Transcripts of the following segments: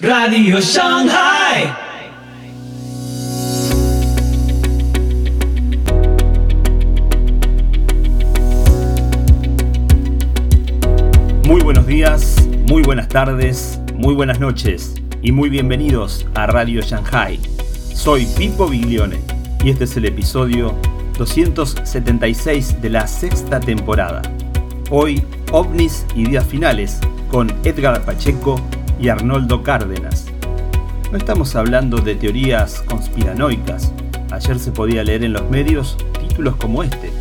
Radio Shanghai. Muy buenos días, muy buenas tardes, muy buenas noches y muy bienvenidos a Radio Shanghai. Soy Pipo Biglione y este es el episodio 276 de la sexta temporada. Hoy, ovnis y días finales con Edgar Pacheco y Arnoldo Cárdenas. No estamos hablando de teorías conspiranoicas. Ayer se podía leer en los medios títulos como este.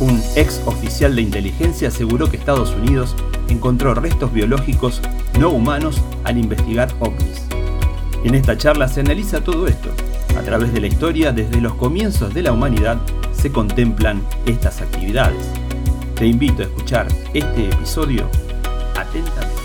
Un ex oficial de inteligencia aseguró que Estados Unidos encontró restos biológicos no humanos al investigar ovnis. En esta charla se analiza todo esto. A través de la historia, desde los comienzos de la humanidad, se contemplan estas actividades. Te invito a escuchar este episodio atentamente.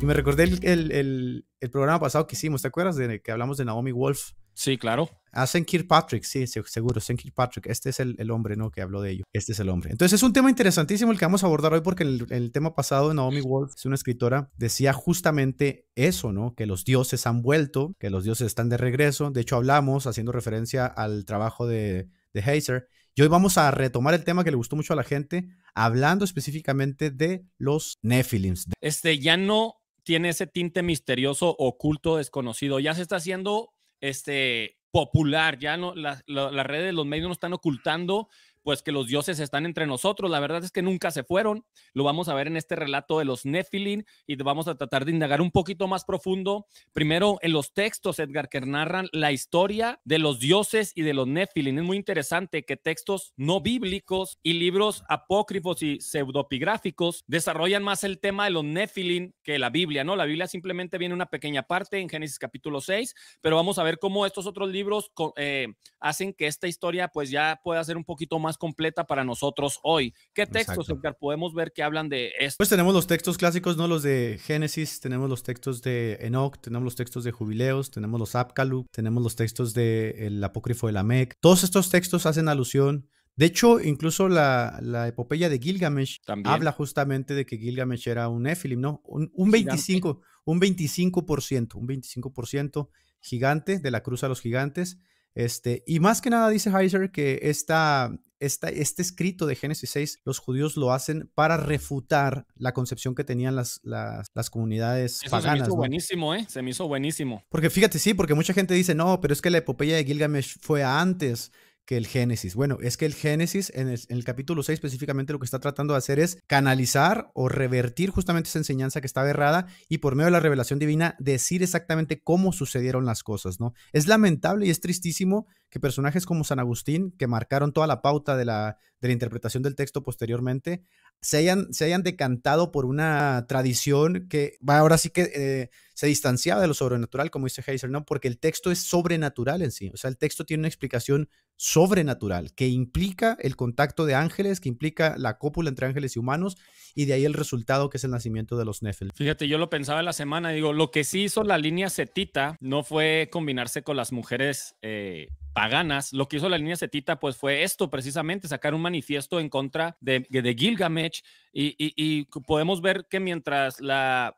Y me recordé el, programa pasado que hicimos, ¿te acuerdas de que hablamos de Naomi Wolf? Sí, claro. Ah, St. Kirkpatrick, sí, seguro, St. Kirkpatrick. Este es el, hombre, ¿no? Que habló de ello. Este es el hombre. Entonces es un tema interesantísimo el que vamos a abordar hoy porque el, el tema pasado, Naomi Wolf, es una escritora, decía justamente eso, ¿no? Que los dioses han vuelto, que los dioses están de regreso. De hecho, hablamos haciendo referencia al trabajo de, de Heiser. Y hoy vamos a retomar el tema que le gustó mucho a la gente, hablando específicamente de los Nephilims. Este ya no tiene ese tinte misterioso, oculto, desconocido. Ya se está haciendo este, popular, ya no, las redes de los medios no están ocultando pues que los dioses están entre nosotros. La verdad es que nunca se fueron. Lo vamos a ver en este relato de los Nephilim y vamos a tratar de indagar un poquito más profundo. Primero, en los textos, Edgar, que narran la historia de los dioses y de los Nephilim. Es muy interesante que textos no bíblicos y libros apócrifos y pseudopigráficos desarrollan más el tema de los Nephilim que la Biblia, ¿no? La Biblia simplemente viene una pequeña parte en Génesis capítulo 6, pero vamos a ver cómo estos otros libros eh, hacen que esta historia pues ya pueda ser un poquito más completa para nosotros hoy. ¿Qué textos, Edgar, podemos ver que hablan de esto? Pues tenemos los textos clásicos, ¿no? Los de Génesis, tenemos los textos de Enoch, tenemos los textos de Jubileos, tenemos los Apkaluk, tenemos los textos del Apócrifo de la Mec. Todos estos textos hacen alusión de hecho, incluso la, la, epopeya de Gilgamesh habla justamente de que Gilgamesh era un Nephilim, ¿no? Un, un 25, un 25%, un 25% gigante de la cruz a los gigantes. Este, y más que nada dice Heiser que esta, este escrito de Génesis 6, los judíos lo hacen para refutar la concepción que tenían las, las, comunidades paganas. Se me hizo buenísimo, ¿eh? Se me hizo buenísimo. Porque fíjate, sí, porque mucha gente dice, no, pero es que la epopeya de Gilgamesh fue antes que el Génesis. Bueno, es que el Génesis, en el, capítulo 6 específicamente, lo que está tratando de hacer es canalizar o revertir justamente esa enseñanza que estaba errada y por medio de la revelación divina decir exactamente cómo sucedieron las cosas, ¿no? Es lamentable y es tristísimo que personajes como San Agustín, que marcaron toda la pauta de la, de la interpretación del texto posteriormente, se hayan, se hayan decantado por una tradición que ahora sí que eh, se distanciaba de lo sobrenatural, como dice Heiser, ¿no? Porque el texto es sobrenatural en sí. O sea, el texto tiene una explicación sobrenatural que implica el contacto de ángeles, que implica la cópula entre ángeles y humanos, y de ahí el resultado que es el nacimiento de los Nephil. Fíjate, yo lo pensaba en la semana, digo, lo que sí hizo la línea Cetita no fue combinarse con las mujeres eh, paganas, lo que hizo la línea Cetita pues fue esto precisamente, sacar un manifiesto en contra de, Gilgamesh. Y, podemos ver que mientras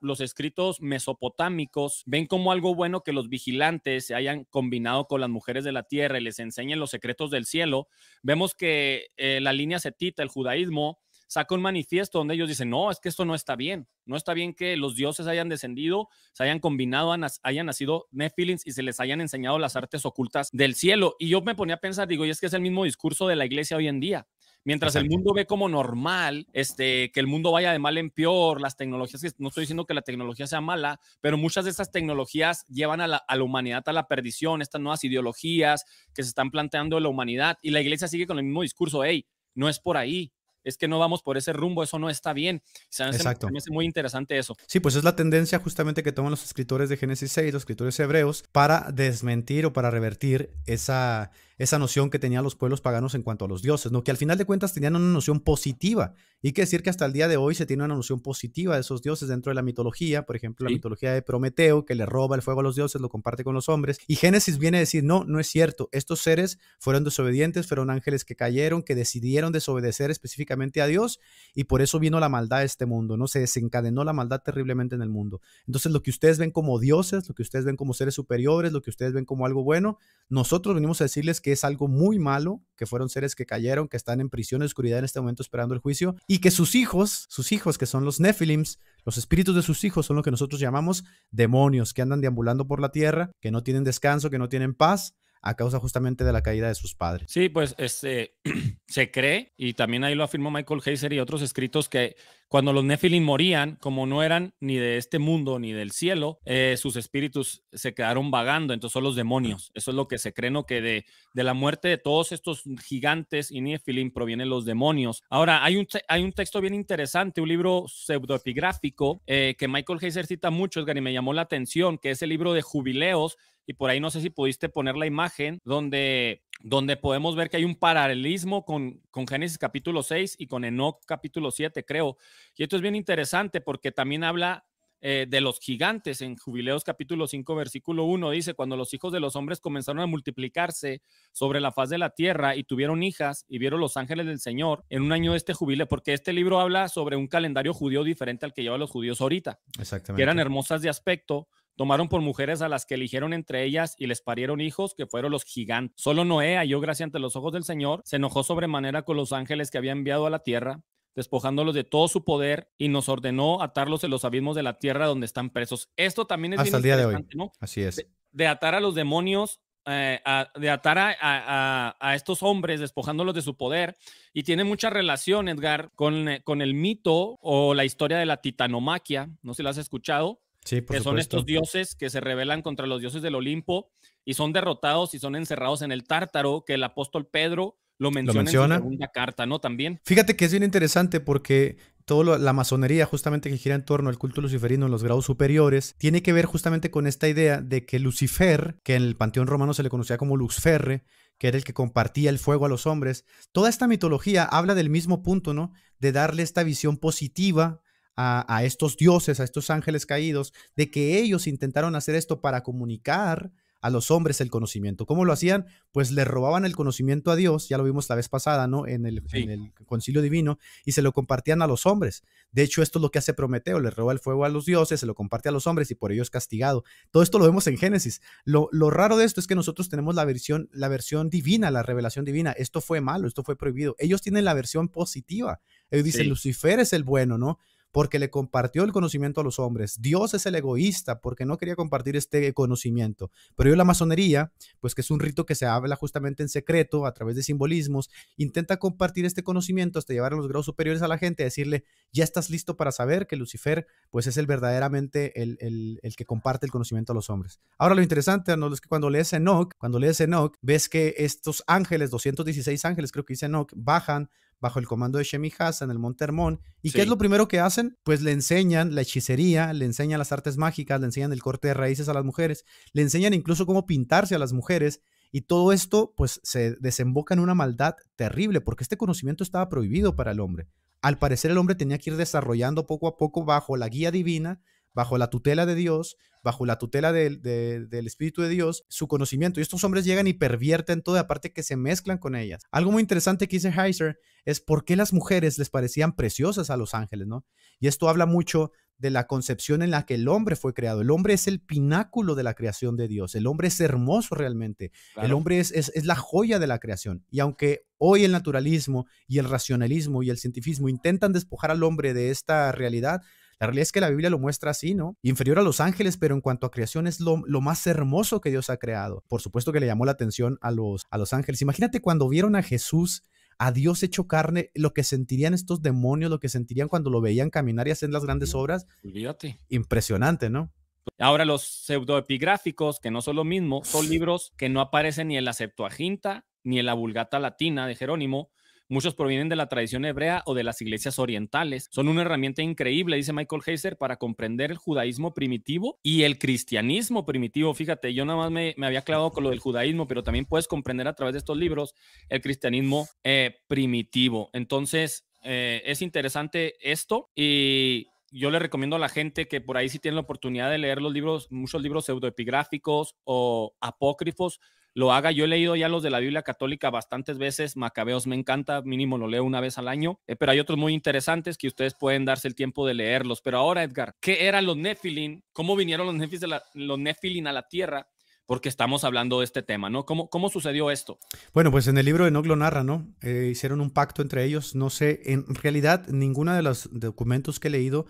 los escritos mesopotámicos ven como algo bueno que los vigilantes se hayan combinado con las mujeres de la tierra y les enseñen los secretos del cielo, vemos que eh, la línea Cetita, el judaísmo, saca un manifiesto donde ellos dicen, no, es que esto no está bien, no está bien que los dioses hayan descendido, se hayan combinado, hayan nacido Nephilims y se les hayan enseñado las artes ocultas del cielo. Y yo me ponía a pensar, digo, y es que es el mismo discurso de la iglesia hoy en día. Mientras el mundo ve como normal, este, que el mundo vaya de mal en peor, las tecnologías, no estoy diciendo que la tecnología sea mala, pero muchas de estas tecnologías llevan a la, a la humanidad a la perdición, estas nuevas ideologías que se están planteando en la humanidad y la iglesia sigue con el mismo discurso, hey, no es por ahí, es que no vamos por ese rumbo, eso no está bien. Exacto. Me, muy interesante eso. Sí, pues es la tendencia justamente que toman los escritores de Génesis 6, los escritores hebreos, para desmentir o para revertir esa, esa noción que tenían los pueblos paganos en cuanto a los dioses, ¿no? Que al final de cuentas tenían una noción positiva. Y que decir que hasta el día de hoy se tiene una noción positiva de esos dioses dentro de la mitología, por ejemplo, la mitología de Prometeo, que le roba el fuego a los dioses, lo comparte con los hombres. Y Génesis viene a decir, no, no es cierto, estos seres fueron desobedientes, fueron ángeles que cayeron, que decidieron desobedecer específicamente a Dios, y por eso vino la maldad a este mundo, ¿no? Se desencadenó la maldad terriblemente en el mundo. Entonces, lo que ustedes ven como dioses, lo que ustedes ven como seres superiores, lo que ustedes ven como algo bueno, nosotros venimos a decirles que es algo muy malo, que fueron seres que cayeron, que están en prisión de oscuridad en este momento esperando el juicio, y que sus hijos, sus hijos que son los Nephilims, los espíritus de sus hijos son lo que nosotros llamamos demonios, que andan deambulando por la tierra, que no tienen descanso, que no tienen paz, a causa justamente de la caída de sus padres. Sí, pues este, se cree, y también ahí lo afirmó Michael Heiser y otros escritos, que cuando los Nephilim morían, como no eran ni de este mundo ni del cielo, eh, sus espíritus se quedaron vagando, entonces son los demonios. Eso es lo que se cree, ¿no? Que de, de la muerte de todos estos gigantes y Nephilim provienen los demonios. Ahora, hay un, hay un texto bien interesante, un libro pseudoepigráfico eh, que Michael Heiser cita mucho, Edgar, y me llamó la atención, que es el libro de Jubileos, y por ahí no sé si pudiste poner la imagen donde, donde podemos ver que hay un paralelismo con, con Génesis capítulo 6 y con Enoch capítulo 7, creo. Y esto es bien interesante porque también habla eh, de los gigantes. En Jubileos capítulo 5, versículo 1 dice, cuando los hijos de los hombres comenzaron a multiplicarse sobre la faz de la tierra y tuvieron hijas y vieron los ángeles del Señor en un año de este jubileo, porque este libro habla sobre un calendario judío diferente al que llevan los judíos ahorita. Exactamente. Que eran hermosas de aspecto, tomaron por mujeres a las que eligieron entre ellas y les parieron hijos que fueron los gigantes. Solo Noé halló gracia ante los ojos del Señor, se enojó sobremanera con los ángeles que había enviado a la tierra, despojándolos de todo su poder y nos ordenó atarlos en los abismos de la tierra donde están presos. Esto también es hasta el día de hoy. ¿no? Así es. De, atar a los demonios eh, de atar a, a, estos hombres, despojándolos de su poder, y tiene mucha relación, Edgar, con, eh, con, el mito o la historia de la titanomaquia, no sé si lo has escuchado, que son estos dioses que se rebelan contra los dioses del Olimpo y son derrotados y son encerrados en el Tártaro, que el apóstol Pedro lo menciona, en su segunda carta, ¿no? También. Fíjate que es bien interesante porque toda la masonería justamente que gira en torno al culto luciferino en los grados superiores, tiene que ver justamente con esta idea de que Lucifer, que en el panteón romano se le conocía como Luxferre, que era el que compartía el fuego a los hombres, toda esta mitología habla del mismo punto, ¿no? De darle esta visión positiva a, estos dioses, a estos ángeles caídos, de que ellos intentaron hacer esto para comunicar a los hombres el conocimiento. ¿Cómo lo hacían? Pues le robaban el conocimiento a Dios, ya lo vimos la vez pasada, ¿no? En el, en el, concilio divino, y se lo compartían a los hombres. De hecho, esto es lo que hace Prometeo, le roba el fuego a los dioses, se lo comparte a los hombres y por ello es castigado. Todo esto lo vemos en Génesis. Lo, lo raro de esto es que nosotros tenemos la versión, la versión divina, la revelación divina. Esto fue malo, esto fue prohibido. Ellos tienen la versión positiva. Ellos dicen, Lucifer es el bueno, ¿no? Porque le compartió el conocimiento a los hombres. Dios es el egoísta porque no quería compartir este conocimiento. Pero yo la masonería, pues que es un rito que se habla justamente en secreto a través de simbolismos, intenta compartir este conocimiento hasta llevar a los grados superiores a la gente, a decirle, ya estás listo para saber que Lucifer pues es el verdaderamente el, el, que comparte el conocimiento a los hombres. Ahora lo interesante ¿no? es que cuando lees Enoch, cuando lees Enoch, ves que estos ángeles, 216 ángeles creo que dice Enoch, bajan bajo el comando de Shemi Hassan en el Monte Hermón. ¿Y qué es lo primero que hacen? Pues le enseñan la hechicería, le enseñan las artes mágicas, le enseñan el corte de raíces a las mujeres, le enseñan incluso cómo pintarse a las mujeres. Y todo esto pues se desemboca en una maldad terrible porque este conocimiento estaba prohibido para el hombre. Al parecer el hombre tenía que ir desarrollando poco a poco bajo la guía divina bajo la tutela de Dios, bajo la tutela del Espíritu de Dios, su conocimiento. Y estos hombres llegan y pervierten todo, aparte que se mezclan con ellas. Algo muy interesante que dice Heiser es por qué las mujeres les parecían preciosas a los ángeles, ¿no? Y esto habla mucho de la concepción en la que el hombre fue creado. El hombre es el pináculo de la creación de Dios. El hombre es hermoso realmente. El hombre es, es, es, la joya de la creación. Y aunque hoy el naturalismo y el racionalismo y el cientifismo intentan despojar al hombre de esta realidad, la realidad es que la Biblia lo muestra así, ¿no? Inferior a los ángeles, pero en cuanto a creación es lo, más hermoso que Dios ha creado. Por supuesto que le llamó la atención a los, a los ángeles. Imagínate cuando vieron a Jesús a Dios hecho carne, lo que sentirían estos demonios, lo que sentirían cuando lo veían caminar y hacer las grandes obras. Olvídate. Impresionante, ¿no? Ahora los pseudoepigráficos, que no son lo mismo, son libros que no aparecen ni en la Septuaginta ni en la Vulgata Latina de Jerónimo, Muchos provienen de la tradición hebrea o de las iglesias orientales. Son una herramienta increíble, dice Michael Heiser, para comprender el judaísmo primitivo y el cristianismo primitivo. Fíjate, yo nada más me, había clavado con lo del judaísmo, pero también puedes comprender a través de estos libros el cristianismo eh, primitivo. Entonces, eh, es interesante esto y yo le recomiendo a la gente que por ahí si tienen la oportunidad de leer los libros, muchos libros pseudoepigráficos o apócrifos, lo haga. Yo he leído ya los de la Biblia católica bastantes veces, Macabeos me encanta, mínimo lo leo una vez al año, eh, pero hay otros muy interesantes que ustedes pueden darse el tiempo de leerlos. Pero ahora, Edgar, ¿qué eran los Nephilim? ¿Cómo vinieron los Nephilim, los Nephilim a la tierra? porque estamos hablando de este tema, ¿no? ¿Cómo, cómo sucedió esto? Bueno, pues en el libro de Enoch lo narra, ¿no? Eh, hicieron un pacto entre ellos, no sé, en realidad ninguno de los documentos que he leído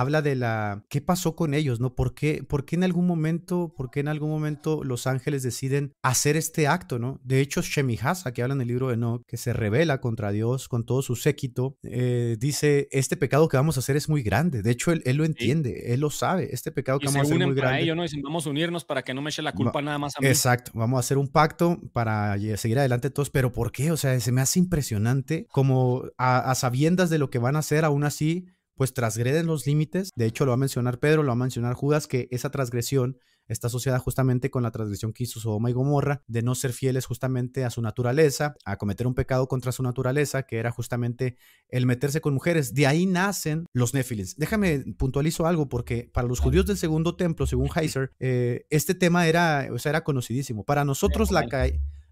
habla de la qué pasó con ellos, ¿no? ¿Por qué, por qué en algún momento, por qué en algún momento los ángeles deciden hacer este acto, ¿no? De hecho, Shemihasa, que habla en el libro de No, que se revela contra Dios con todo su séquito, eh, dice, este pecado que vamos a hacer es muy grande. De hecho, él, lo entiende, él lo sabe, este pecado que vamos a hacer es muy grande. Ello, ¿no? Dicen, vamos a unirnos para que no me eche la culpa nada más a mí. Exacto, vamos a hacer un pacto para seguir adelante todos, pero ¿por qué? O sea, se me hace impresionante como a, a sabiendas de lo que van a hacer, aún así pues transgreden los límites. De hecho, lo va a mencionar Pedro, lo va a mencionar Judas, que esa transgresión está asociada justamente con la transgresión que hizo Sodoma y Gomorra, de no ser fieles justamente a su naturaleza, a cometer un pecado contra su naturaleza, que era justamente el meterse con mujeres. De ahí nacen los néfilis. Déjame puntualizo algo, porque para los judíos del segundo templo, según Heiser, eh, este tema era, o sea, era conocidísimo. Para nosotros la,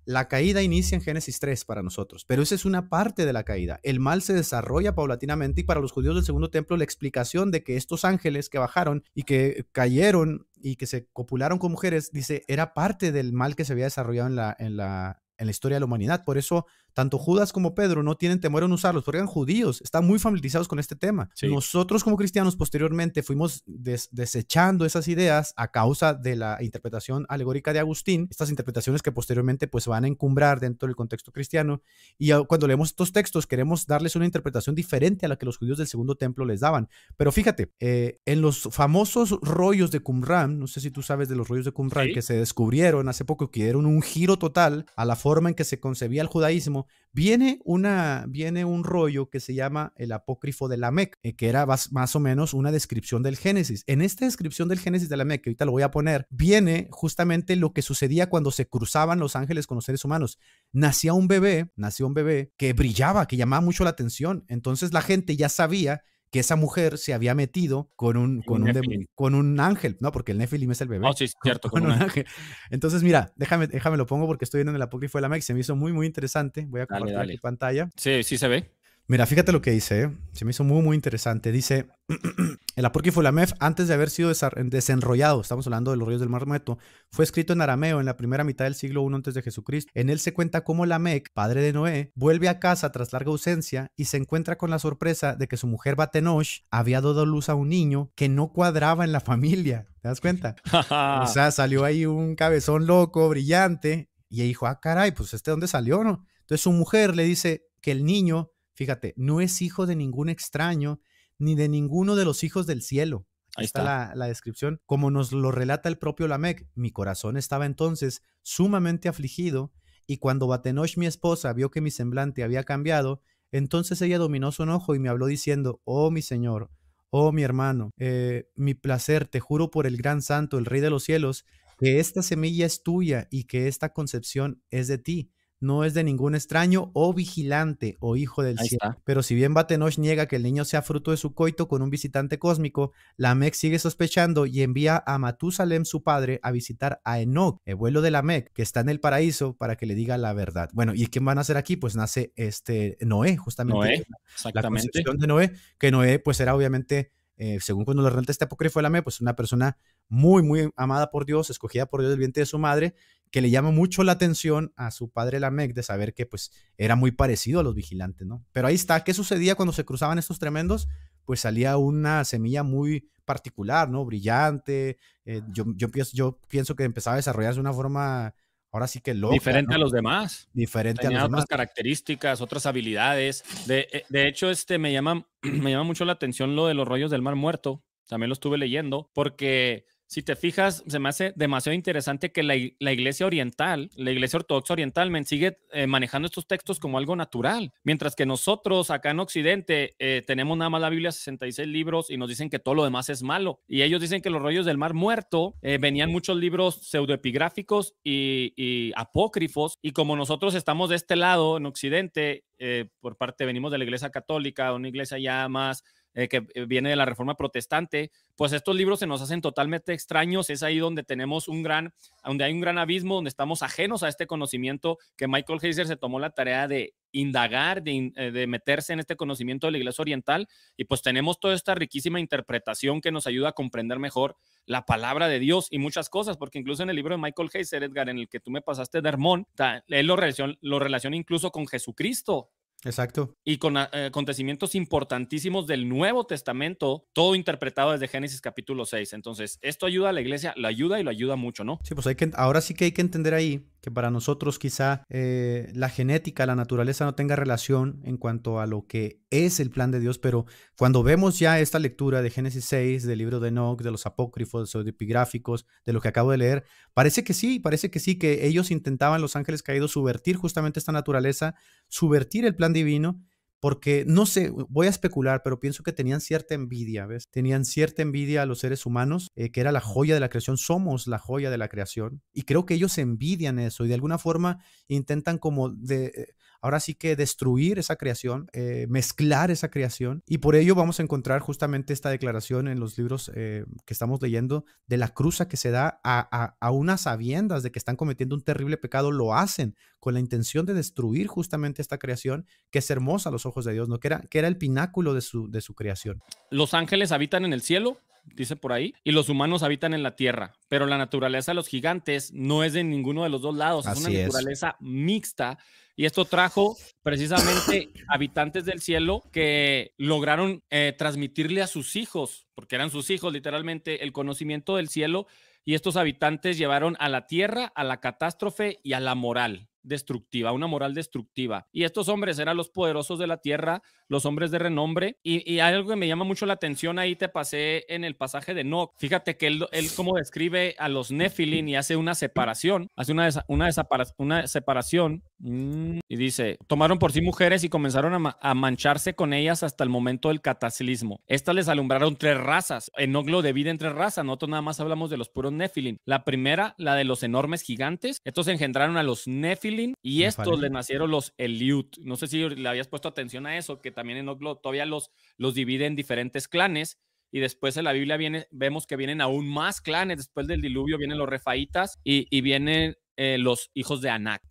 la caída inicia en Génesis 3 para nosotros, pero esa es una parte de la caída. El mal se desarrolla paulatinamente y para los judíos del segundo templo la explicación de que estos ángeles que bajaron y que cayeron y que se copularon con mujeres, dice, era parte del mal que se había desarrollado en la, en la, en la historia de la humanidad. Por eso tanto Judas como Pedro no tienen temor en usarlos, porque eran judíos, están muy familiarizados con este tema. Nosotros como cristianos posteriormente fuimos desechando esas ideas a causa de la interpretación alegórica de Agustín, estas interpretaciones que posteriormente pues van a encumbrar dentro del contexto cristiano, y cuando leemos estos textos queremos darles una interpretación diferente a la que los judíos del segundo templo les daban. Pero fíjate, eh, en los famosos rollos de Qumran, no sé si tú sabes de los rollos de Qumran que se descubrieron hace poco, que dieron un giro total a la forma en que se concebía el judaísmo, viene, una, viene un rollo que se llama el apócrifo de la Mec, eh, que era más, o menos una descripción del Génesis. En esta descripción del Génesis de la Mec, que ahorita lo voy a poner, viene justamente lo que sucedía cuando se cruzaban los ángeles con los seres humanos. Nacía un bebé, nació un bebé que brillaba, que llamaba mucho la atención. Entonces la gente ya sabía que esa mujer se había metido con un, con un, con un ángel, ¿no? Porque el Nephilim es el bebé. Oh, sí, cierto. Con, un ángel. Entonces, mira, déjame, déjame lo pongo porque estoy viendo en el apócrifo de la Mex, se me hizo muy, muy interesante. Voy a compartir dale, pantalla. Sí, sí se ve. Mira, fíjate lo que dice, ¿eh? se me hizo muy, muy interesante. Dice, el apócrifo Lamef, antes de haber sido desenrollado, estamos hablando de los ríos del Mar Muerto, fue escrito en arameo en la primera mitad del siglo I antes de Jesucristo. En él se cuenta cómo Lamec, padre de Noé, vuelve a casa tras larga ausencia y se encuentra con la sorpresa de que su mujer Batenosh había dado luz a un niño que no cuadraba en la familia. ¿Te das cuenta? o sea, salió ahí un cabezón loco, brillante, y dijo, ah, caray, pues este dónde salió, ¿no? Entonces su mujer le dice que el niño Fíjate, no es hijo de ningún extraño, ni de ninguno de los hijos del cielo. Ahí está, La, descripción. Como nos lo relata el propio Lamec, mi corazón estaba entonces sumamente afligido, y cuando Batenosh, mi esposa, vio que mi semblante había cambiado, entonces ella dominó su enojo y me habló diciendo, oh mi señor, oh mi hermano, eh, mi placer, te juro por el gran santo, el rey de los cielos, que esta semilla es tuya y que esta concepción es de ti no es de ningún extraño o vigilante o hijo del cielo. Pero si bien Batenosh niega que el niño sea fruto de su coito con un visitante cósmico, Lamec sigue sospechando y envía a Matusalem, su padre, a visitar a Enoch, el vuelo de Lamec, que está en el paraíso, para que le diga la verdad. Bueno, ¿y quién van a hacer aquí? Pues nace este Noé, justamente. Noé, exactamente. La concepción de Noé, que Noé pues era obviamente eh, según cuando le relata este apócrifo de la pues una persona muy, muy amada por Dios, escogida por Dios del vientre de su madre, que le llama mucho la atención a su padre Lamec de saber que pues era muy parecido a los vigilantes, ¿no? Pero ahí está, ¿qué sucedía cuando se cruzaban estos tremendos? Pues salía una semilla muy particular, ¿no? Brillante. Eh, yo, yo, pienso, yo pienso que empezaba a desarrollarse de una forma ahora sí que loca. Diferente a los demás. Diferente a los otras características, otras habilidades. De, eh, de, hecho, este me llama, me llama mucho la atención lo de los rollos del mar muerto. También lo estuve leyendo, porque Si te fijas, se me hace demasiado interesante que la, iglesia oriental, la iglesia ortodoxa oriental, sigue eh, manejando estos textos como algo natural, mientras que nosotros acá en Occidente eh, tenemos nada más la Biblia 66 libros y nos dicen que todo lo demás es malo. Y ellos dicen que los rollos del mar muerto eh, venían muchos libros pseudoepigráficos y, y apócrifos, y como nosotros estamos de este lado en Occidente, por parte venimos de la iglesia católica, una iglesia ya más eh, que eh, viene de la Reforma Protestante, pues estos libros se nos hacen totalmente extraños. Es ahí donde tenemos un gran, donde hay un gran abismo, donde estamos ajenos a este conocimiento que Michael Heiser se tomó la tarea de indagar, de, eh, de, meterse en este conocimiento de la Iglesia Oriental y pues tenemos toda esta riquísima interpretación que nos ayuda a comprender mejor la palabra de Dios y muchas cosas, porque incluso en el libro de Michael Heiser, Edgar, en el que tú me pasaste de Hermón, él lo relaciona, lo relaciona incluso con Jesucristo. Exacto. Y con eh, acontecimientos importantísimos del Nuevo Testamento, todo interpretado desde Génesis capítulo 6. Entonces, esto ayuda a la iglesia, lo ayuda y lo ayuda mucho, ¿no? Sí, pues hay que, ahora sí que hay que entender ahí que para nosotros quizá eh, la genética, la naturaleza no tenga relación en cuanto a lo que es el plan de Dios, pero cuando vemos ya esta lectura de Génesis 6, del libro de Enoch, de los apócrifos, de los epigráficos, de lo que acabo de leer, parece que sí, parece que sí, que ellos intentaban, los ángeles caídos, subvertir justamente esta naturaleza, subvertir el plan divino porque no sé, voy a especular, pero pienso que tenían cierta envidia, ¿ves? Tenían cierta envidia a los seres humanos, eh, que era la joya de la creación, somos la joya de la creación, y creo que ellos envidian eso y de alguna forma intentan como de, eh, ahora sí que destruir esa creación, eh, mezclar esa creación, y por ello vamos a encontrar justamente esta declaración en los libros que estamos leyendo de la cruza que se da a, a unas sabiendas de que están cometiendo un terrible pecado, lo hacen con la intención de destruir justamente esta creación que es hermosa a los ojos de Dios, ¿no? Que era, que era el pináculo de su, de su creación. Los ángeles habitan en el cielo, dice por ahí, y los humanos habitan en la tierra, pero la naturaleza de los gigantes no es de ninguno de los dos lados, es una naturaleza mixta. Y esto trajo precisamente habitantes del cielo que lograron eh, transmitirle a sus hijos, porque eran sus hijos literalmente, el conocimiento del cielo. Y estos habitantes llevaron a la tierra, a la catástrofe y a la moral destructiva, una moral destructiva. Y estos hombres eran los poderosos de la tierra, los hombres de renombre. Y, y algo que me llama mucho la atención ahí te pasé en el pasaje de Noc. Fíjate que él, él como describe a los Nephilim y hace una separación, hace una, una, una separación mm, y dice, tomaron por sí mujeres y comenzaron a, a, mancharse con ellas hasta el momento del cataclismo. Estas les alumbraron tres razas. Enoch lo divide en tres razas. Nosotros nada más hablamos de los puros Nephilim. La primera, la de los enormes gigantes. Estos engendraron a los Nephilim y estos le nacieron los Eliud. No sé si le habías puesto atención a eso, que también en Oglo todavía los, los divide en diferentes clanes. Y después en la Biblia viene, vemos que vienen aún más clanes. Después del diluvio vienen los refaitas y, y vienen eh, los hijos de Anak.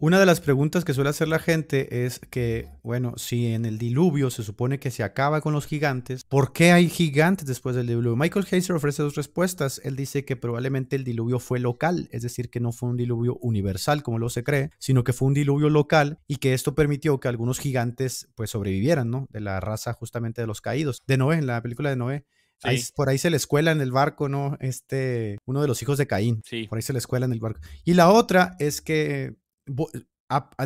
Una de las preguntas que suele hacer la gente es que, bueno, si en el diluvio se supone que se acaba con los gigantes, ¿por qué hay gigantes después del diluvio? Michael Heiser ofrece dos respuestas. Él dice que probablemente el diluvio fue local, es decir, que no fue un diluvio universal como lo se cree, sino que fue un diluvio local y que esto permitió que algunos gigantes pues sobrevivieran, ¿no? De la raza justamente de los caídos. De Noé, en la película de Noé. por ahí se le escuela en el barco, ¿no? Este, uno de los hijos de Caín. Sí. Por ahí se le escuela en el barco. Y la otra es que But.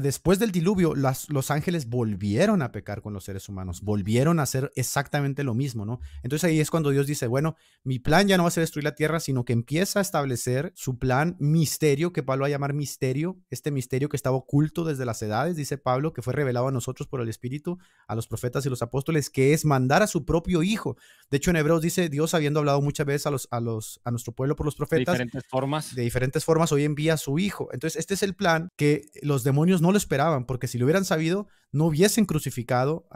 Después del diluvio, los ángeles volvieron a pecar con los seres humanos, volvieron a hacer exactamente lo mismo, ¿no? Entonces ahí es cuando Dios dice, bueno, mi plan ya no va a ser destruir la tierra, sino que empieza a establecer su plan misterio, que Pablo va a llamar misterio, este misterio que estaba oculto desde las edades, dice Pablo, que fue revelado a nosotros por el Espíritu, a los profetas y los apóstoles, que es mandar a su propio Hijo. De hecho, en Hebreos dice Dios, habiendo hablado muchas veces a, los, a, los, a nuestro pueblo por los profetas, de diferentes formas. De diferentes formas, hoy envía a su Hijo. Entonces, este es el plan que los demonios no lo esperaban, porque si lo hubieran sabido, no hubiesen crucificado,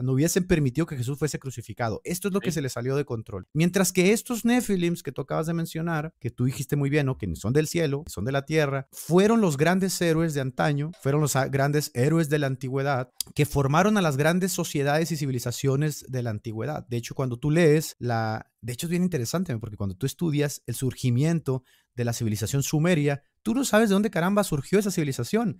no hubiesen permitido que Jesús fuese crucificado. Esto es lo que se le salió de control. Mientras que estos Nephilims que tú acabas de mencionar, que tú dijiste muy bien, ¿no? que son del cielo, son de la tierra, fueron los grandes héroes de antaño, fueron los grandes héroes de la antigüedad, que formaron a las grandes sociedades y civilizaciones de la antigüedad. De hecho, cuando tú lees la... De hecho, es bien interesante, porque cuando tú estudias el surgimiento de la civilización sumeria, tú no sabes de dónde caramba surgió esa civilización.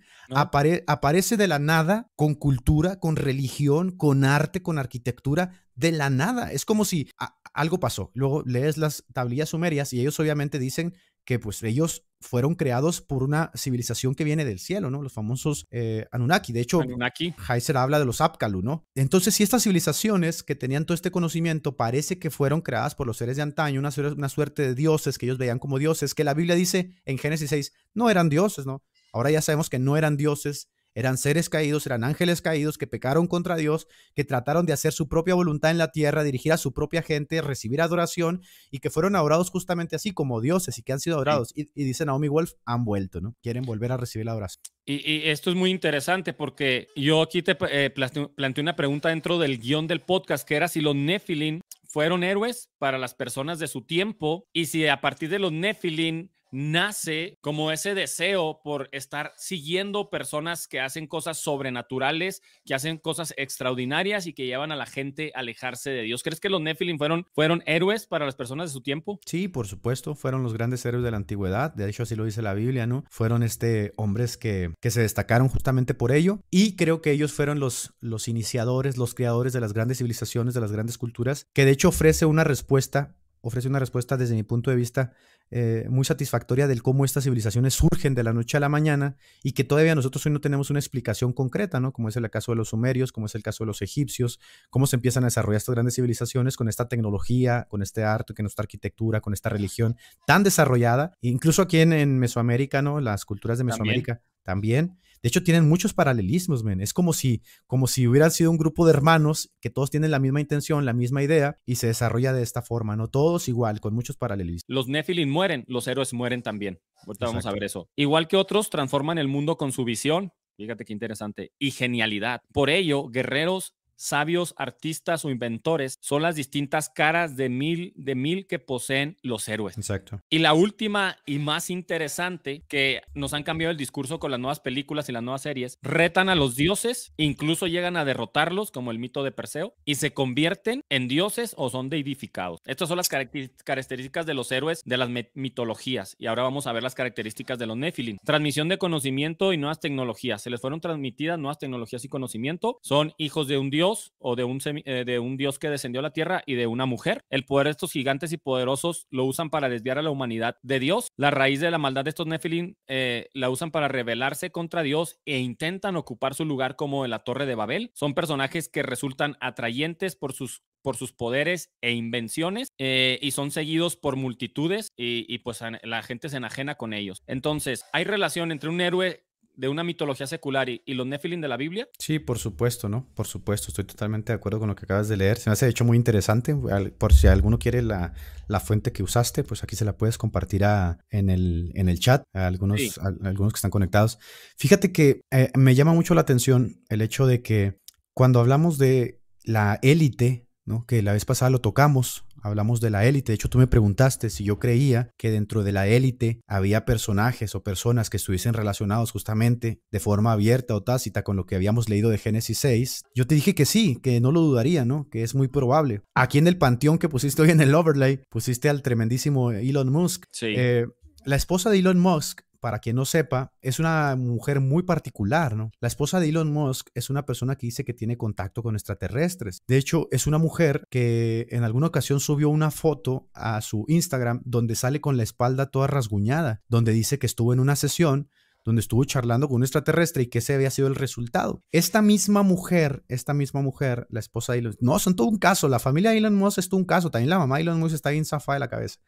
aparece de la nada, con cultura, con religión, con arte, con arquitectura, de la nada. Es como si algo pasó. Luego lees las tablillas sumerias y ellos obviamente dicen que pues ellos fueron creados por una civilización que viene del cielo, ¿no? Los famosos eh, Anunnaki. De hecho, Anunnaki. Heiser habla de los Apkalu, ¿no? Entonces, si estas civilizaciones que tenían todo este conocimiento parece que fueron creadas por los seres de antaño, una, una suerte de dioses que ellos veían como dioses, que la Biblia dice en Génesis 6, no eran dioses, ¿no? Ahora ya sabemos que no eran dioses, eran seres caídos, eran ángeles caídos que pecaron contra Dios, que trataron de hacer su propia voluntad en la tierra, dirigir a su propia gente, recibir adoración y que fueron adorados justamente así como dioses y que han sido adorados. Y, y, dice Naomi Wolf, han vuelto, ¿no? Quieren volver a recibir la adoración. Y, y esto es muy interesante porque yo aquí te eh, planteé una pregunta dentro del guion del podcast que era si los Nephilim fueron héroes para las personas de su tiempo y si a partir de los Nephilim nace como ese deseo por estar siguiendo personas que hacen cosas sobrenaturales, que hacen cosas extraordinarias y que llevan a la gente a alejarse de Dios. ¿Crees que los Nephilim fueron, fueron héroes para las personas de su tiempo? Sí, por supuesto, fueron los grandes héroes de la antigüedad, de hecho así lo dice la Biblia, ¿no? Fueron este hombres que, que se destacaron justamente por ello y creo que ellos fueron los, los iniciadores, los creadores de las grandes civilizaciones, de las grandes culturas, que de hecho ofrece una respuesta ofrece una respuesta desde mi punto de vista eh, muy satisfactoria del cómo estas civilizaciones surgen de la noche a la mañana y que todavía nosotros hoy no tenemos una explicación concreta, ¿no? Como es el caso de los sumerios, como es el caso de los egipcios, cómo se empiezan a desarrollar estas grandes civilizaciones con esta tecnología, con este arte, con esta arquitectura, con esta religión tan desarrollada, incluso aquí en, en Mesoamérica, ¿no? Las culturas de Mesoamérica también. también de hecho, tienen muchos paralelismos, men. Es como si, como si hubieran sido un grupo de hermanos que todos tienen la misma intención, la misma idea y se desarrolla de esta forma, ¿no? Todos igual, con muchos paralelismos. Los Nephilim mueren, los héroes mueren también. Ahorita vamos a ver eso. Igual que otros, transforman el mundo con su visión. Fíjate qué interesante. Y genialidad. Por ello, guerreros sabios, artistas o inventores son las distintas caras de mil, de mil que poseen los héroes. Exacto. Y la última y más interesante, que nos han cambiado el discurso con las nuevas películas y las nuevas series, retan a los dioses, incluso llegan a derrotarlos, como el mito de Perseo, y se convierten en dioses o son deidificados. Estas son las características de los héroes de las mitologías. Y ahora vamos a ver las características de los Nephilim. Transmisión de conocimiento y nuevas tecnologías. Se les fueron transmitidas nuevas tecnologías y conocimiento. Son hijos de un dios o de un, eh, de un dios que descendió a la tierra y de una mujer. El poder de estos gigantes y poderosos lo usan para desviar a la humanidad de Dios. La raíz de la maldad de estos Nephilim eh, la usan para rebelarse contra Dios e intentan ocupar su lugar como en la Torre de Babel. Son personajes que resultan atrayentes por sus por sus poderes e invenciones eh, y son seguidos por multitudes y, y, pues la gente se enajena con ellos. Entonces, hay relación entre un héroe de una mitología secular y, y, los Nephilim de la Biblia? Sí, por supuesto, ¿no? Por supuesto, estoy totalmente de acuerdo con lo que acabas de leer. Se me hace de hecho muy interesante. Por si alguno quiere la, la fuente que usaste, pues aquí se la puedes compartir a, en, el, en el chat a algunos, sí. a, a algunos que están conectados. Fíjate que eh, me llama mucho la atención el hecho de que cuando hablamos de la élite, ¿no? que la vez pasada lo tocamos, hablamos de la élite. De hecho, tú me preguntaste si yo creía que dentro de la élite había personajes o personas que estuviesen relacionados justamente de forma abierta o tácita con lo que habíamos leído de Génesis 6. Yo te dije que sí, que no lo dudaría, ¿no? Que es muy probable. Aquí en el panteón que pusiste hoy en el overlay, pusiste al tremendísimo Elon Musk. Sí. Eh, la esposa de Elon Musk para quien no sepa, es una mujer muy particular, ¿no? La esposa de Elon Musk es una persona que dice que tiene contacto con extraterrestres. De hecho, es una mujer que en alguna ocasión subió una foto a su Instagram donde sale con la espalda toda rasguñada, donde dice que estuvo en una sesión donde estuvo charlando con un extraterrestre y que ese había sido el resultado. Esta misma mujer, esta misma mujer, la esposa de Elon no, son todo un caso, la familia de Elon Musk es todo un caso, también la mamá de Elon Musk está bien zafada de la cabeza.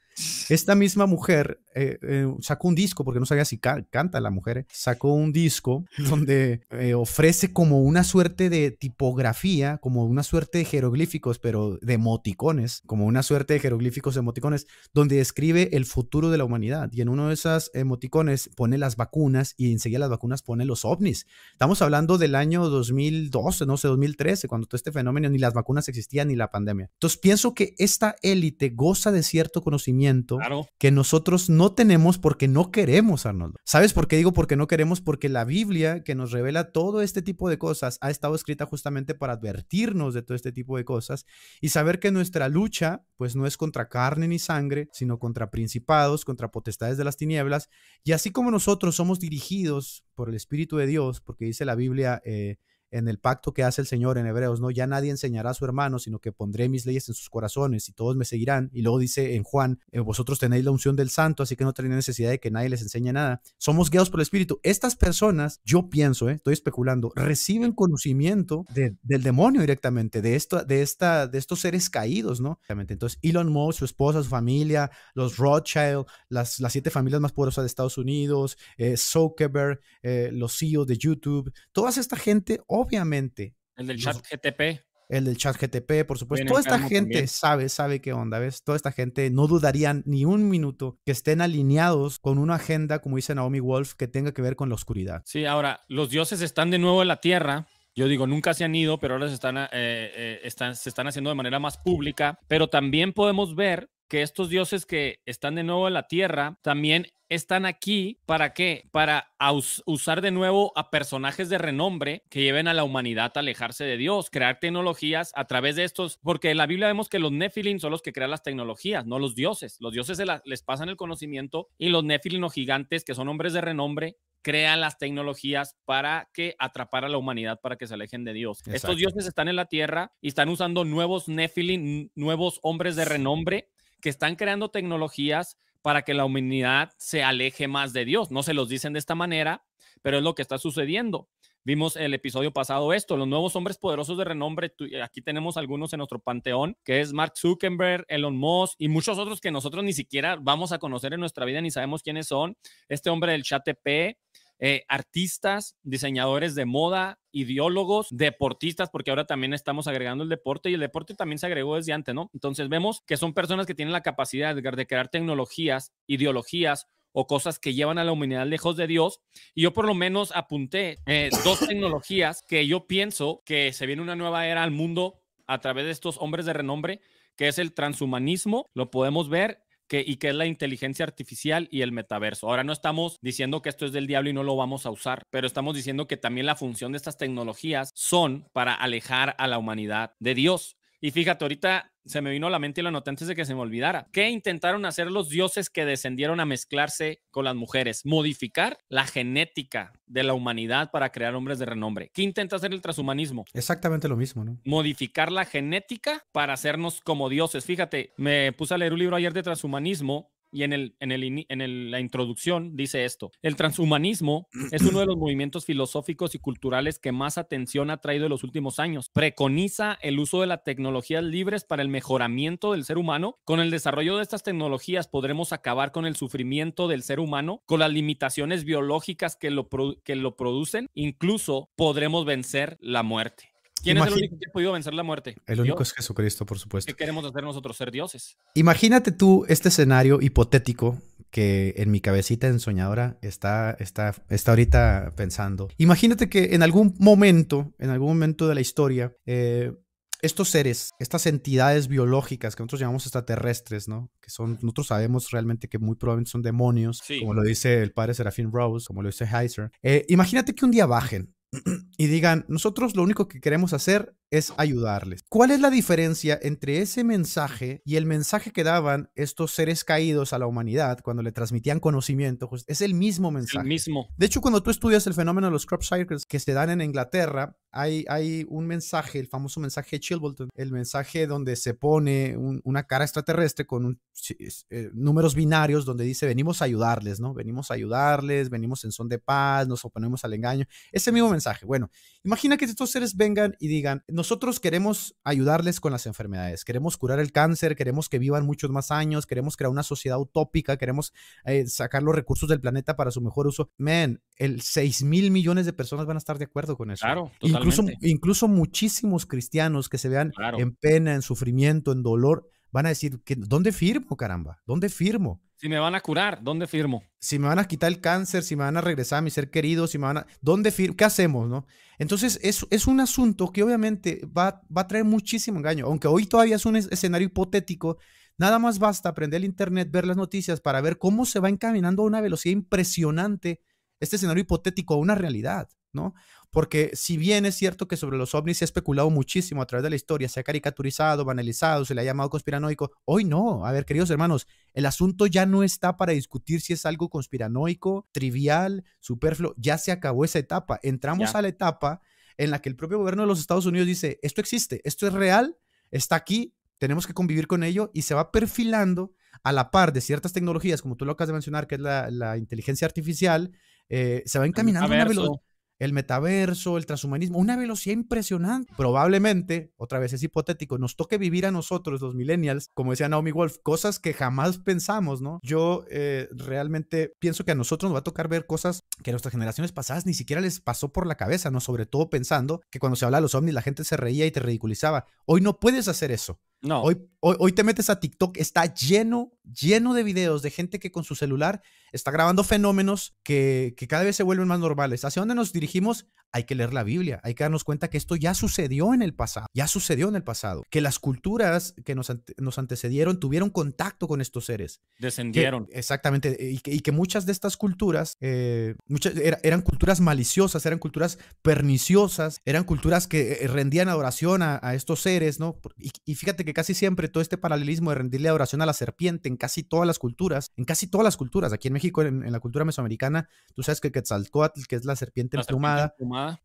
Esta misma mujer eh, eh, sacó un disco, porque no sabía si ca canta la mujer, eh, sacó un disco donde ofrece como una suerte de tipografía, como una suerte de jeroglíficos, pero de emoticones, como una suerte de jeroglíficos emoticones, donde describe el futuro de la humanidad. Y en uno de esas emoticones pone las vacunas y enseguida las vacunas pone los ovnis. Estamos hablando del año 2012, no sé, 2013, cuando todo este fenómeno, ni las vacunas existían, ni la pandemia. Entonces pienso que esta élite goza de cierto conocimiento Claro. que nosotros no tenemos porque no queremos, Arnoldo. ¿Sabes por qué digo porque no queremos? Porque la Biblia que nos revela todo este tipo de cosas ha estado escrita justamente para advertirnos de todo este tipo de cosas y saber que nuestra lucha pues no es contra carne ni sangre, sino contra principados, contra potestades de las tinieblas. Y así como nosotros somos dirigidos por el Espíritu de Dios, porque dice la Biblia... Eh, en el pacto que hace el Señor en Hebreos, ¿no? Ya nadie enseñará a su hermano, sino que pondré mis leyes en sus corazones y todos me seguirán. Y luego dice en Juan, eh, vosotros tenéis la unción del santo, así que no tenéis necesidad de que nadie les enseñe nada. Somos guiados por el Espíritu. Estas personas, yo pienso, ¿eh? estoy especulando, reciben conocimiento del demonio directamente, de, esto, de, esta, de estos seres caídos, ¿no? Entonces, Elon Musk, su esposa, su familia, los Rothschild, las, las siete familias más poderosas de Estados Unidos, eh, Zuckerberg, eh, los CEOs de YouTube, toda esta gente, obviamente. El del chat GTP. El del chat GTP, por supuesto. Toda esta gente sabe, sabe qué onda, ¿ves? Toda esta gente no dudarían ni un minuto que estén alineados con una agenda, como dice Naomi Wolf, que tenga que ver con la oscuridad. Sí, ahora, los dioses están de nuevo en la tierra. Yo digo, nunca se han ido, pero ahora se están, eh, eh, están, se están haciendo de manera más pública. Pero también podemos ver que estos dioses que están de nuevo en la tierra también están aquí para qué? Para usar de nuevo a personajes de renombre que lleven a la humanidad a alejarse de Dios, crear tecnologías a través de estos, porque en la Biblia vemos que los Nephilim son los que crean las tecnologías, no los dioses. Los dioses les pasan el conocimiento y los Nephilim o gigantes, que son hombres de renombre, crean las tecnologías para que atrapar a la humanidad para que se alejen de Dios. Estos dioses están en la tierra y están usando nuevos Nephilim, nuevos hombres de renombre que están creando tecnologías para que la humanidad se aleje más de Dios. No se los dicen de esta manera, pero es lo que está sucediendo. Vimos el episodio pasado esto, los nuevos hombres poderosos de renombre. Aquí tenemos algunos en nuestro panteón, que es Mark Zuckerberg, Elon Musk y muchos otros que nosotros ni siquiera vamos a conocer en nuestra vida ni sabemos quiénes son. Este hombre del chat eh, artistas, diseñadores de moda, ideólogos, deportistas, porque ahora también estamos agregando el deporte y el deporte también se agregó desde antes, ¿no? Entonces vemos que son personas que tienen la capacidad de, crear tecnologías, ideologías o cosas que llevan a la humanidad lejos de Dios. Y yo por lo menos apunté eh, dos tecnologías que yo pienso que se viene una nueva era al mundo a través de estos hombres de renombre, que es el transhumanismo, lo podemos ver, y que es la inteligencia artificial y el metaverso. Ahora no estamos diciendo que esto es del diablo y no lo vamos a usar, pero estamos diciendo que también la función de estas tecnologías son para alejar a la humanidad de Dios. Y fíjate, ahorita se me vino a la mente y lo anoté antes de que se me olvidara. ¿Qué intentaron hacer los dioses que descendieron a mezclarse con las mujeres? Modificar la genética de la humanidad para crear hombres de renombre. ¿Qué intenta hacer el transhumanismo? Exactamente lo mismo, ¿no? Modificar la genética para hacernos como dioses. Fíjate, me puse a leer un libro ayer de transhumanismo y en, el, en, el, en la introducción dice esto. El transhumanismo es uno de los movimientos filosóficos y culturales que más atención ha traído en los últimos años. Preconiza el uso de las tecnologías libres para el mejoramiento del ser humano. Con el desarrollo de estas tecnologías podremos acabar con el sufrimiento del ser humano, con las limitaciones biológicas que lo, que lo producen. Incluso podremos vencer la muerte. ¿Quién es el único que ha podido vencer la muerte? El único es Jesucristo, por supuesto. ¿Qué queremos hacer nosotros? Ser dioses. Imagínate tú este escenario hipotético que en mi cabecita ensoñadora está, está, está ahorita pensando. Imagínate que en algún momento, en algún momento de la historia, eh, estos seres, estas entidades biológicas que nosotros llamamos extraterrestres, ¿no? Que son, nosotros sabemos realmente que muy probablemente son demonios, como lo dice el padre Serafín Rose, como lo dice Heiser. Eh, imagínate que un día bajen y digan, nosotros lo único que queremos hacer es ayudarles. ¿Cuál es la diferencia entre ese mensaje y el mensaje que daban estos seres caídos a la humanidad cuando le transmitían conocimiento? Pues es el mismo mensaje. El mismo. De hecho, cuando tú estudias el fenómeno de los crop cycles que se dan en Inglaterra, hay, hay un mensaje, el famoso mensaje Chilbolton, el mensaje donde se pone una cara extraterrestre con eh, números binarios donde dice venimos a ayudarles, ¿no? Venimos a ayudarles, venimos en son de paz, nos oponemos al engaño. Ese mismo mensaje. Bueno, imagina que estos seres vengan y digan, nosotros queremos ayudarles con las enfermedades, queremos curar el cáncer, queremos que vivan muchos más años, queremos crear una sociedad utópica, queremos eh, sacar los recursos del planeta para su mejor uso. Man, el 6 mil millones de personas van a estar de acuerdo con eso. Claro, incluso, incluso muchísimos cristianos que se vean en pena, en sufrimiento, en dolor, van a decir, que, ¿dónde firmo, caramba? ¿Dónde firmo? Si me van a curar, ¿dónde firmo? Si me van a quitar el cáncer, si me van a regresar a mi ser querido, si me van a... ¿Dónde firmo? ¿Qué hacemos, no? Entonces, es, es un asunto que obviamente va, va a traer muchísimo engaño. Aunque hoy todavía es un escenario hipotético, nada más basta aprender el Internet, ver las noticias para ver cómo se va encaminando a una velocidad impresionante este escenario hipotético a una realidad, ¿no? Porque si bien es cierto que sobre los ovnis se ha especulado muchísimo a través de la historia, se ha caricaturizado, banalizado, se le ha llamado conspiranoico, hoy no. A ver, queridos hermanos, el asunto ya no está para discutir si es algo conspiranoico, trivial, superfluo. Ya se acabó esa etapa. Entramos a la etapa en la que el propio gobierno de los Estados Unidos dice, esto existe, esto es real, está aquí, tenemos que convivir con ello y se va perfilando a la par de ciertas tecnologías, como tú lo acabas de mencionar, que es la, inteligencia artificial, eh, se va encaminando a una velocidad el metaverso, el transhumanismo, una velocidad impresionante. Probablemente, otra vez es hipotético, nos toque vivir a nosotros, los millennials, como decía Naomi Wolf, cosas que jamás pensamos, ¿no? Yo eh, realmente pienso que a nosotros nos va a tocar ver cosas que a nuestras generaciones pasadas ni siquiera les pasó por la cabeza, ¿no? Sobre todo pensando que cuando se habla de los ovnis la gente se reía y te ridiculizaba. Hoy no puedes hacer eso. No. Hoy, hoy, hoy, te metes a TikTok, está lleno, lleno de videos de gente que con su celular está grabando fenómenos que, que cada vez se vuelven más normales. ¿Hacia dónde nos dirigimos? hay que leer la Biblia, hay que darnos cuenta que esto ya sucedió en el pasado, ya sucedió en el pasado, que las culturas que nos, nos antecedieron tuvieron contacto con estos seres. Descendieron. exactamente, y que, muchas de estas culturas eh, muchas, eran culturas maliciosas, eran culturas perniciosas, eran culturas que eh, rendían adoración a, estos seres, ¿no? Y, fíjate que casi siempre todo este paralelismo de rendirle adoración a la serpiente en casi todas las culturas, en casi todas las culturas, aquí en México, en, la cultura mesoamericana, tú sabes que Quetzalcoatl, que es la serpiente emplumada,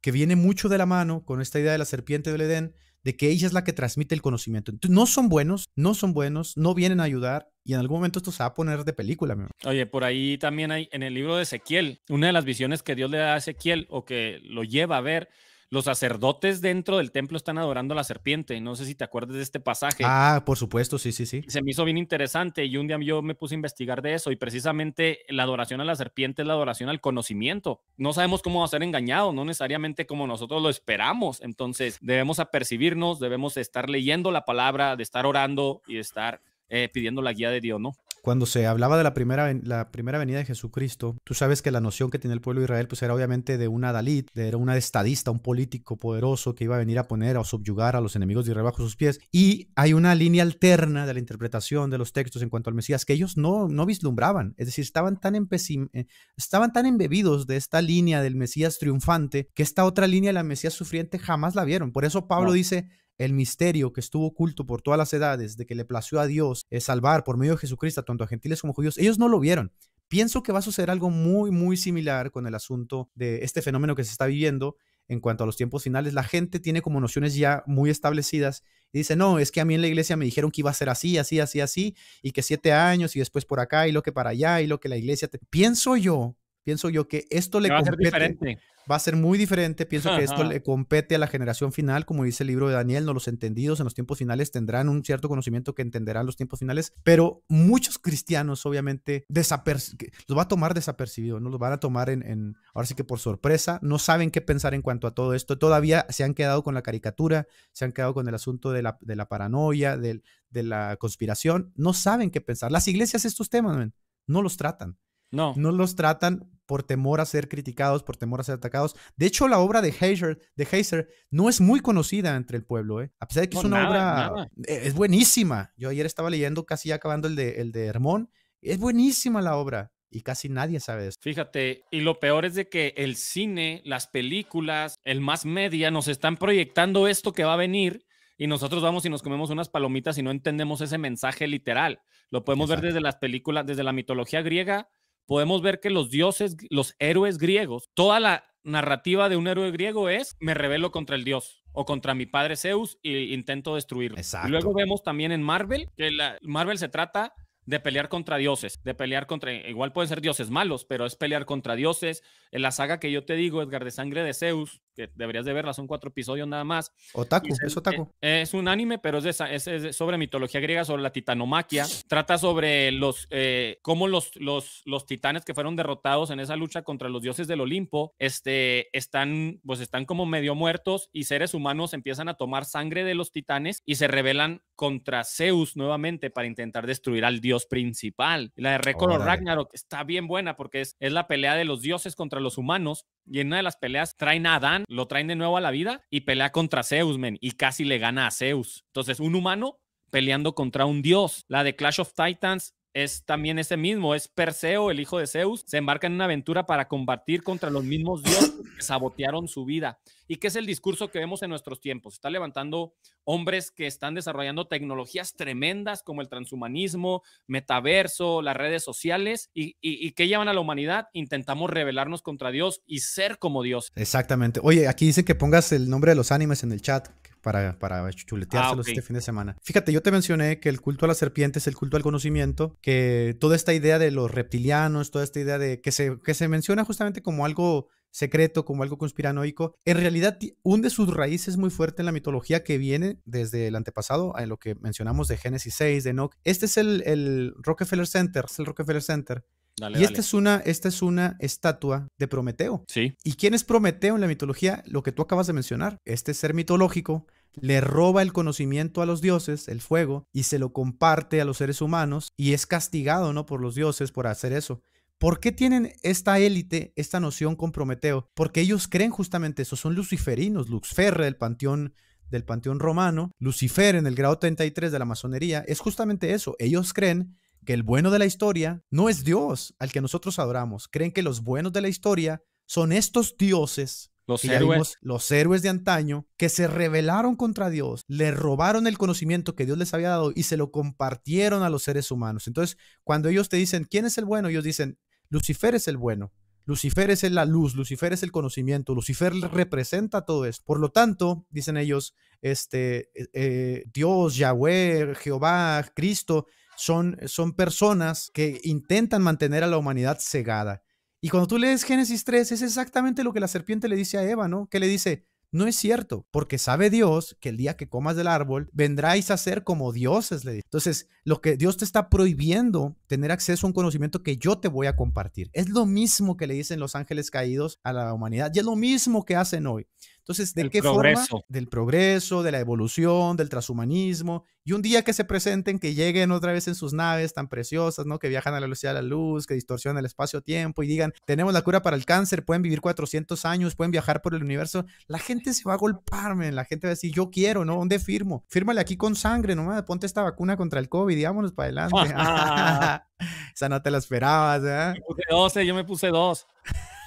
que viene mucho de la mano con esta idea de la serpiente del Edén, de que ella es la que transmite el conocimiento. Entonces, no son buenos, no son buenos, no vienen a ayudar y en algún momento esto se va a poner de película. Oye, por ahí también hay en el libro de Ezequiel, una de las visiones que Dios le da a Ezequiel o que lo lleva a ver los sacerdotes dentro del templo están adorando a la serpiente. No sé si te acuerdas de este pasaje. Ah, por supuesto, sí, sí, sí. Se me hizo bien interesante y un día yo me puse a investigar de eso y precisamente la adoración a la serpiente es la adoración al conocimiento. No sabemos cómo va a ser engañado, no necesariamente como nosotros lo esperamos. Entonces debemos apercibirnos, debemos estar leyendo la palabra, de estar orando y de estar eh, pidiendo la guía de Dios, ¿no? Cuando se hablaba de la primera, la primera venida de Jesucristo, tú sabes que la noción que tenía el pueblo de Israel pues era obviamente de una Dalit, de, era una estadista, un político poderoso que iba a venir a poner o subyugar a los enemigos de Israel bajo sus pies. Y hay una línea alterna de la interpretación de los textos en cuanto al Mesías que ellos no, no vislumbraban, es decir, estaban tan, eh, estaban tan embebidos de esta línea del Mesías triunfante que esta otra línea de la Mesías sufriente jamás la vieron. Por eso Pablo dice, el misterio que estuvo oculto por todas las edades de que le plació a Dios es salvar por medio de Jesucristo tanto a gentiles como judíos, ellos no lo vieron. Pienso que va a suceder algo muy, muy similar con el asunto de este fenómeno que se está viviendo en cuanto a los tiempos finales. La gente tiene como nociones ya muy establecidas y dice, no, es que a mí en la iglesia me dijeron que iba a ser así, así, así, así, y que siete años y después por acá y lo que para allá y lo que la iglesia... Te... Pienso yo, pienso yo que esto le compete va a ser muy diferente. Pienso que esto le compete a la generación final, como dice el libro de Daniel, no los entendidos en los tiempos finales tendrán un cierto conocimiento que entenderán los tiempos finales, pero muchos cristianos obviamente los va a tomar desapercibido, no los van a tomar en, ahora sí que por sorpresa, no saben qué pensar en cuanto a todo esto, todavía se han quedado con la caricatura, se han quedado con el asunto de la, de la paranoia, de, de la conspiración, no saben qué pensar. Las iglesias estos temas, no los tratan. No. No los tratan por temor a ser criticados, por temor a ser atacados. De hecho, la obra de Heiser, de no es muy conocida entre el pueblo, ¿eh? A pesar de que es una obra, e, es buenísima. Yo ayer estaba leyendo, casi ya acabando el de, el de Hermón. Es buenísima la obra y casi nadie sabe esto. Fíjate, y lo peor es de que el cine, las películas, el más media nos están proyectando esto que va a venir y nosotros vamos y nos comemos unas palomitas y no entendemos ese mensaje literal. Lo podemos ver desde las películas, desde la mitología griega podemos ver que los dioses, los héroes griegos, toda la narrativa de un héroe griego es me rebelo contra el dios o contra mi padre Zeus e intento destruirlo. Y luego vemos también en Marvel que la, Marvel se trata de pelear contra dioses, de pelear contra, igual pueden ser dioses malos, pero es pelear contra dioses. En la saga que yo te digo, Edgar de Sangre de Zeus, que deberías de verla, son cuatro episodios nada más. Otaku, es, otaku. Eh, es, un anime, pero es, es, sobre mitología griega, sobre la titanomaquia. Trata sobre los, eh, cómo los, los, los titanes que fueron derrotados en esa lucha contra los dioses del Olimpo, este, están, pues están como medio muertos y seres humanos empiezan a tomar sangre de los titanes y se rebelan contra Zeus nuevamente para intentar destruir al dios principal. La de Record Ragnarok está bien buena porque es, es la pelea de los dioses contra los humanos y en una de las peleas traen a Adán lo traen de nuevo a la vida y pelea contra Zeus, men, y casi le gana a Zeus. Entonces, un humano peleando contra un dios. La de Clash of Titans es también ese mismo, es Perseo, el hijo de Zeus, se embarca en una aventura para combatir contra los mismos dioses que sabotearon su vida. ¿Y qué es el discurso que vemos en nuestros tiempos? Está levantando hombres que están desarrollando tecnologías tremendas como el transhumanismo, metaverso, las redes sociales, y, y, que llevan a la humanidad. Intentamos rebelarnos contra Dios y ser como Dios. Exactamente. Oye, aquí dicen que pongas el nombre de los animes en el chat para, para chuleteárselos ah, este fin de semana. Fíjate, yo te mencioné que el culto a la serpiente es el culto al conocimiento, que toda esta idea de los reptilianos, toda esta idea de que se, que se menciona justamente como algo secreto, como algo conspiranoico, en realidad hunde sus raíces muy fuerte en la mitología que viene desde el antepasado, en lo que mencionamos de Génesis 6, de Enoch. Este es el, el Rockefeller Center, es el Rockefeller Center. Y Esta, es una, esta es una estatua de Prometeo. Sí. ¿Y quién es Prometeo en la mitología? Lo que tú acabas de mencionar. Este ser mitológico le roba el conocimiento a los dioses, el fuego, y se lo comparte a los seres humanos y es castigado, ¿no? Por los dioses por hacer eso. ¿Por qué tienen esta élite, esta noción con Prometeo? Porque ellos creen justamente eso, son luciferinos, Luxferre del panteón del panteón romano, Lucifer en el grado 33 de la masonería, es justamente eso, ellos creen que el bueno de la historia no es Dios al que nosotros adoramos, creen que los buenos de la historia son estos dioses los héroes. los héroes de antaño que se rebelaron contra Dios, le robaron el conocimiento que Dios les había dado y se lo compartieron a los seres humanos. Entonces, cuando ellos te dicen, ¿quién es el bueno? Ellos dicen, Lucifer es el bueno. Lucifer es la luz, Lucifer es el conocimiento, Lucifer representa todo esto. Por lo tanto, dicen ellos, este, eh, eh, Dios, Yahweh, Jehová, Cristo, son, son personas que intentan mantener a la humanidad cegada. Y cuando tú lees Génesis 3, es exactamente lo que la serpiente le dice a Eva, ¿no? Que le dice, no es cierto, porque sabe Dios que el día que comas del árbol vendráis a ser como dioses, le dice. Entonces, lo que Dios te está prohibiendo, tener acceso a un conocimiento que yo te voy a compartir. Es lo mismo que le dicen los ángeles caídos a la humanidad y es lo mismo que hacen hoy. Entonces, ¿de qué forma? Del progreso, de la evolución, del transhumanismo. Y un día que se presenten, que lleguen otra vez en sus naves tan preciosas, ¿no? Que viajan a la velocidad de la luz, que distorsionan el espacio-tiempo y digan, tenemos la cura para el cáncer, pueden vivir 400 años, pueden viajar por el universo. La gente se va a golparme, la gente va a decir, yo quiero, ¿no? ¿Dónde firmo? Fírmale aquí con sangre, ¿no? Ponte esta vacuna contra el COVID, digámonos para adelante. Esa no te la esperabas, ¿eh? Me puse 12, yo me puse dos.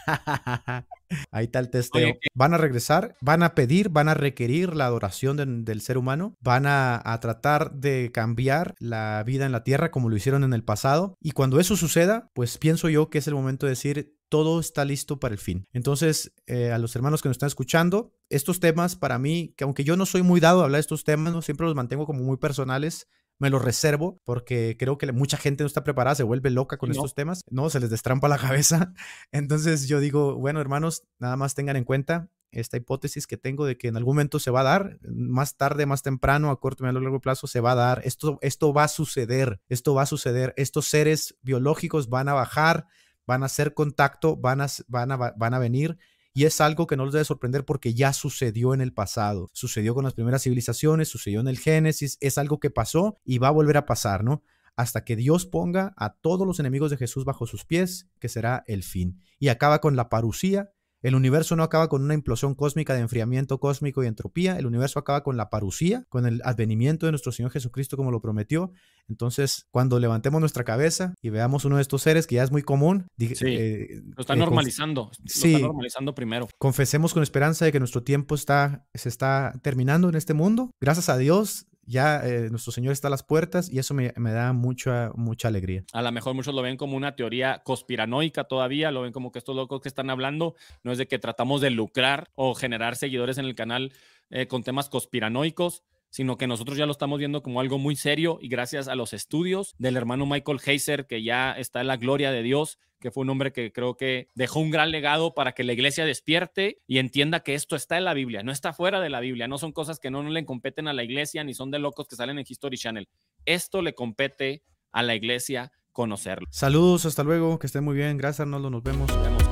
Ahí está el testeo. van a regresar, van a pedir, van a requerir la adoración del ser humano, van a, tratar de cambiar la vida en la tierra como lo hicieron en el pasado. Y cuando eso suceda, pues pienso yo que es el momento de decir, todo está listo para el fin. Entonces, eh, a los hermanos que nos están escuchando, estos temas para mí, que aunque yo no soy muy dado a hablar de estos temas, ¿no? siempre los mantengo como muy personales, me lo reservo porque creo que mucha gente no está preparada, se vuelve loca con estos temas, no, se les destrampa la cabeza. Entonces yo digo, bueno, hermanos, nada más tengan en cuenta esta hipótesis que tengo de que en algún momento se va a dar, más tarde, más temprano, a corto a largo plazo, se va a dar. Esto, esto va a suceder, esto va a suceder. Estos seres biológicos van a bajar, van a hacer contacto, van a, van a, van a venir y es algo que no les debe sorprender porque ya sucedió en el pasado. Sucedió con las primeras civilizaciones, sucedió en el Génesis, es algo que pasó y va a volver a pasar, ¿no? Hasta que Dios ponga a todos los enemigos de Jesús bajo sus pies, que será el fin. Y acaba con la parucía, el universo no acaba con una implosión cósmica de enfriamiento cósmico y entropía, el universo acaba con la parucía, con el advenimiento de nuestro Señor Jesucristo como lo prometió. Entonces, cuando levantemos nuestra cabeza y veamos uno de estos seres que ya es muy común, eh, lo está eh, normalizando, sí, lo está normalizando primero. Confesemos con esperanza de que nuestro tiempo está, se está terminando en este mundo. Gracias a Dios, ya eh, nuestro Señor está a las puertas y eso me, da mucha, mucha alegría. A lo mejor muchos lo ven como una teoría conspiranoica todavía, lo ven como que estos locos que están hablando no es de que tratamos de lucrar o generar seguidores en el canal eh, con temas conspiranoicos, sino que nosotros ya lo estamos viendo como algo muy serio y gracias a los estudios del hermano Michael Heiser, que ya está en la gloria de Dios, que fue un hombre que creo que dejó un gran legado para que la iglesia despierte y entienda que esto está en la Biblia, no está fuera de la Biblia, no son cosas que no, le competen a la iglesia ni son de locos que salen en History Channel. Esto le compete a la iglesia conocerlo. Saludos, hasta luego, que estén muy bien, gracias Arnoldo, nos vemos. Nos vemos.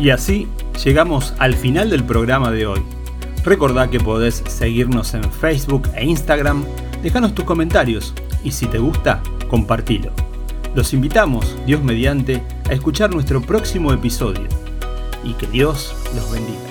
Y así llegamos al final del programa de hoy. Recordá que podés seguirnos en Facebook e Instagram, dejanos tus comentarios y si te gusta, compartilo. Los invitamos, Dios mediante, a escuchar nuestro próximo episodio y que Dios los bendiga.